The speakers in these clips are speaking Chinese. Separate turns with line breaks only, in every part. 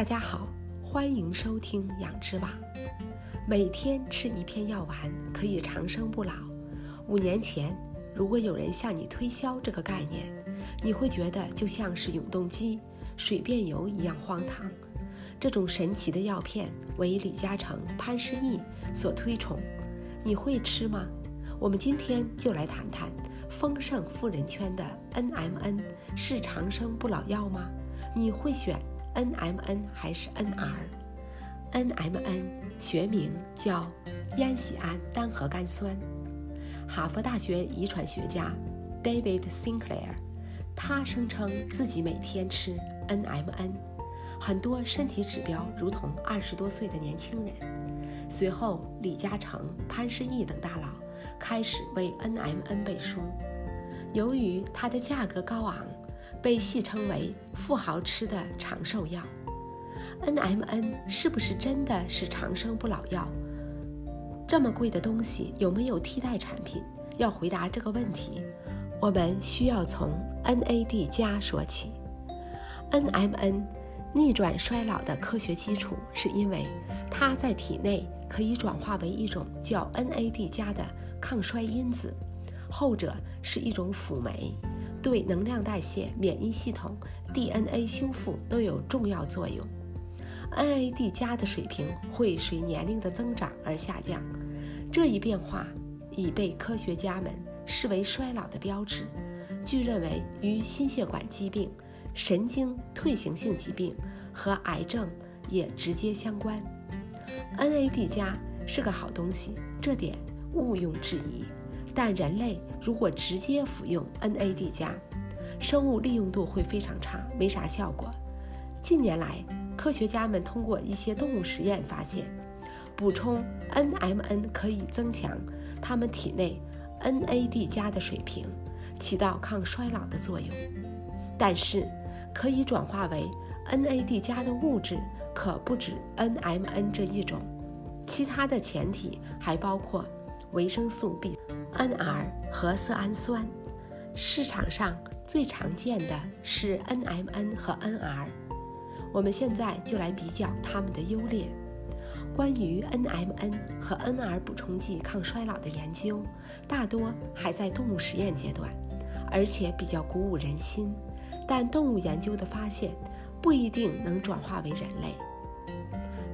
大家好，欢迎收听养之网。每天吃一片药丸可以长生不老。五年前，如果有人向你推销这个概念，你会觉得就像是永动机、水变油一样荒唐。这种神奇的药片为李嘉诚、潘石屹所推崇，你会吃吗？我们今天就来谈谈丰盛富人圈的 NMN 是长生不老药吗？你会选？NMN 还是 NR？NMN 学名叫烟酰胺单核苷酸。哈佛大学遗传学家 David Sinclair，他声称自己每天吃 NMN，很多身体指标如同二十多岁的年轻人。随后，李嘉诚、潘石屹等大佬开始为 NMN 背书。由于它的价格高昂。被戏称为“富豪吃的长寿药 ”，NMN 是不是真的是长生不老药？这么贵的东西有没有替代产品？要回答这个问题，我们需要从 NAD 加说起。NMN 逆转衰老的科学基础是因为它在体内可以转化为一种叫 NAD 加的抗衰因子，后者是一种辅酶。对能量代谢、免疫系统、DNA 修复都有重要作用。NAD 加的水平会随年龄的增长而下降，这一变化已被科学家们视为衰老的标志。据认为，与心血管疾病、神经退行性疾病和癌症也直接相关。NAD 加是个好东西，这点毋庸置疑。但人类如果直接服用 NAD 加，生物利用度会非常差，没啥效果。近年来，科学家们通过一些动物实验发现，补充 NMN 可以增强它们体内 NAD 加的水平，起到抗衰老的作用。但是，可以转化为 NAD 加的物质可不止 NMN 这一种，其他的前提还包括维生素 B。NR 和色氨酸，市场上最常见的是 NMN 和 NR。我们现在就来比较它们的优劣。关于 NMN 和 NR 补充剂抗衰老的研究，大多还在动物实验阶段，而且比较鼓舞人心。但动物研究的发现不一定能转化为人类，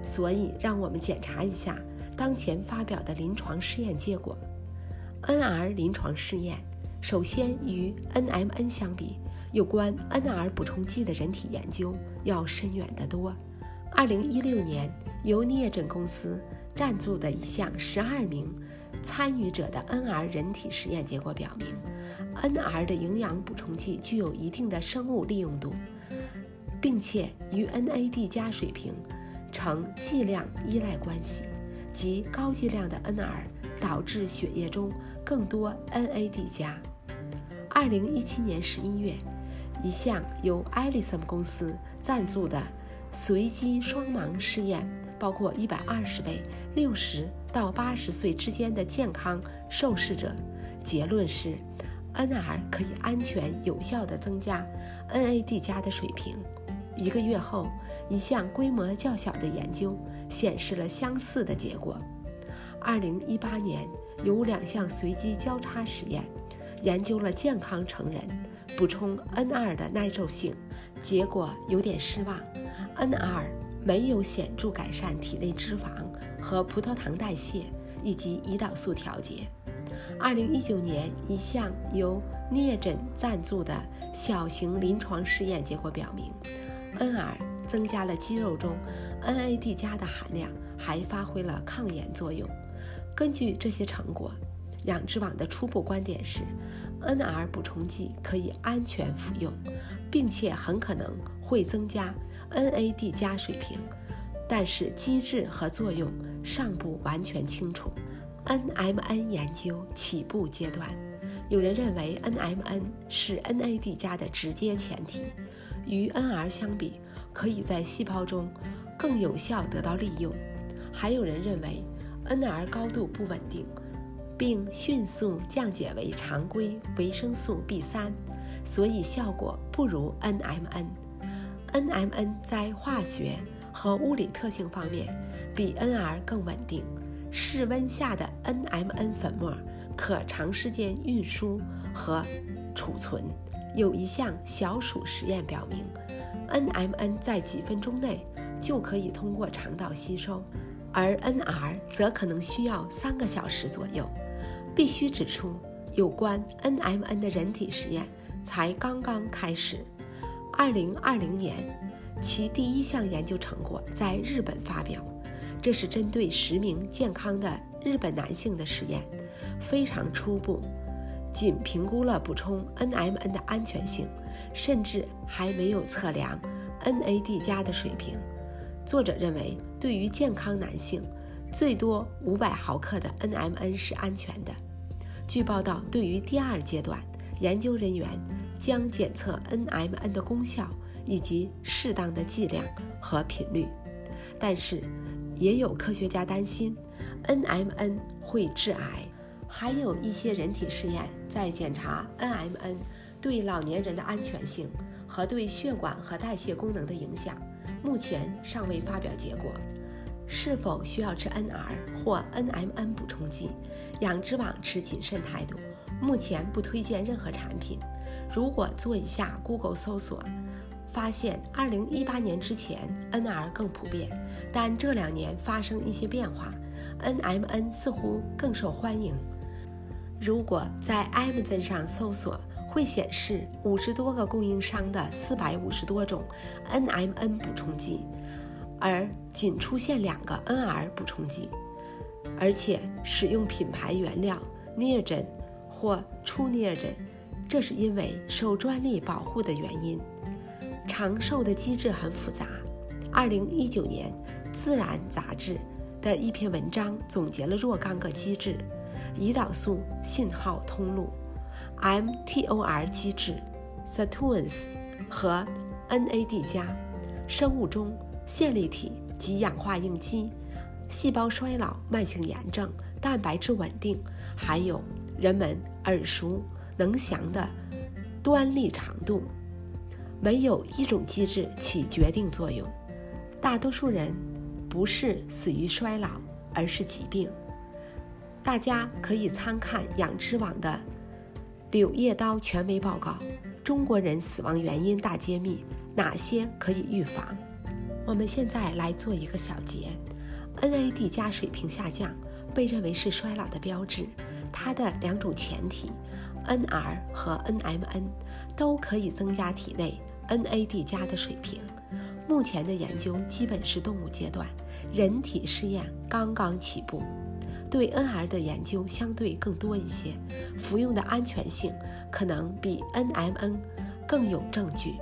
所以让我们检查一下当前发表的临床试验结果。NR 临床试验，首先与 NMN 相比，有关 NR 补充剂的人体研究要深远得多。2016年，由聂诊公司赞助的一项12名参与者的 NR 人体实验结果表明，NR 的营养补充剂具有一定的生物利用度，并且与 NAD 加水平呈剂量依赖关系，即高剂量的 NR。导致血液中更多 NAD 加。二零一七年十一月，一项由艾利森公司赞助的随机双盲试验，包括一百二十位六十到八十岁之间的健康受试者，结论是，NR 可以安全有效地增加 NAD 加的水平。一个月后，一项规模较小的研究显示了相似的结果。二零一八年有两项随机交叉实验，研究了健康成人补充 NR 的耐受性，结果有点失望，NR 没有显著改善体内脂肪和葡萄糖代谢以及胰岛素调节。二零一九年一项由聂诊赞助的小型临床试验结果表明，NR 增加了肌肉中 NAD 加的含量，还发挥了抗炎作用。根据这些成果，养殖网的初步观点是，NR 补充剂可以安全服用，并且很可能会增加 NAD 加水平，但是机制和作用尚不完全清楚。NMN 研究起步阶段，有人认为 NMN 是 NAD 加的直接前提，与 NR 相比，可以在细胞中更有效得到利用。还有人认为。NR 高度不稳定，并迅速降解为常规维生素 B3，所以效果不如 NMN。NMN 在化学和物理特性方面比 NR 更稳定。室温下的 NMN 粉末可长时间运输和储存。有一项小鼠实验表明，NMN 在几分钟内就可以通过肠道吸收，而 NR 则可能需要三个小时左右。必须指出，有关 NMN 的人体实验才刚刚开始。二零二零年，其第一项研究成果在日本发表，这是针对十名健康的日本男性的实验，非常初步。仅评估了补充 NMN 的安全性，甚至还没有测量 NAD 加的水平。作者认为，对于健康男性，最多500毫克的 NMN 是安全的。据报道，对于第二阶段，研究人员将检测 NMN 的功效以及适当的剂量和频率。但是，也有科学家担心 NMN 会致癌。还有一些人体试验在检查 NMN 对老年人的安全性和对血管和代谢功能的影响，目前尚未发表结果。是否需要吃 NR 或 NMN 补充剂？养殖网持谨慎态度，目前不推荐任何产品。如果做一下 Google 搜索，发现2018年之前 NR 更普遍，但这两年发生一些变化，NMN 似乎更受欢迎。如果在 Amazon 上搜索，会显示五十多个供应商的四百五十多种 NMN 补充剂，而仅出现两个 NR 补充剂，而且使用品牌原料 Neogen 或 True Neogen，这是因为受专利保护的原因。长寿的机制很复杂。二零一九年《自然》杂志的一篇文章总结了若干个机制。胰岛素信号通路、mTOR 机制、sirtuins 和 NAD 加、生物钟、线粒体及氧化应激、细胞衰老、慢性炎症、蛋白质稳定，还有人们耳熟能详的端粒长度。没有一种机制起决定作用。大多数人不是死于衰老，而是疾病。大家可以参看养殖网的《柳叶刀权威报告》，中国人死亡原因大揭秘，哪些可以预防？我们现在来做一个小结：NAD 加水平下降被认为是衰老的标志。它的两种前提，NR 和 NMN，都可以增加体内 NAD 加的水平。目前的研究基本是动物阶段，人体试验刚刚起步。对 NR 的研究相对更多一些，服用的安全性可能比 NMN 更有证据。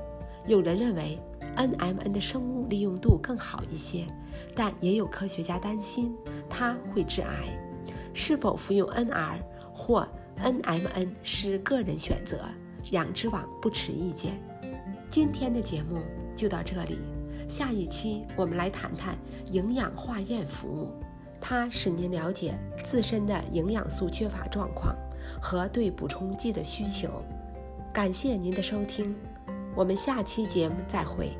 有人认为 NMN 的生物利用度更好一些，但也有科学家担心它会致癌。是否服用 NR 或 NMN 是个人选择，养殖网不持意见。今天的节目就到这里，下一期我们来谈谈营养化验服务。它使您了解自身的营养素缺乏状况和对补充剂的需求。感谢您的收听，我们下期节目再会。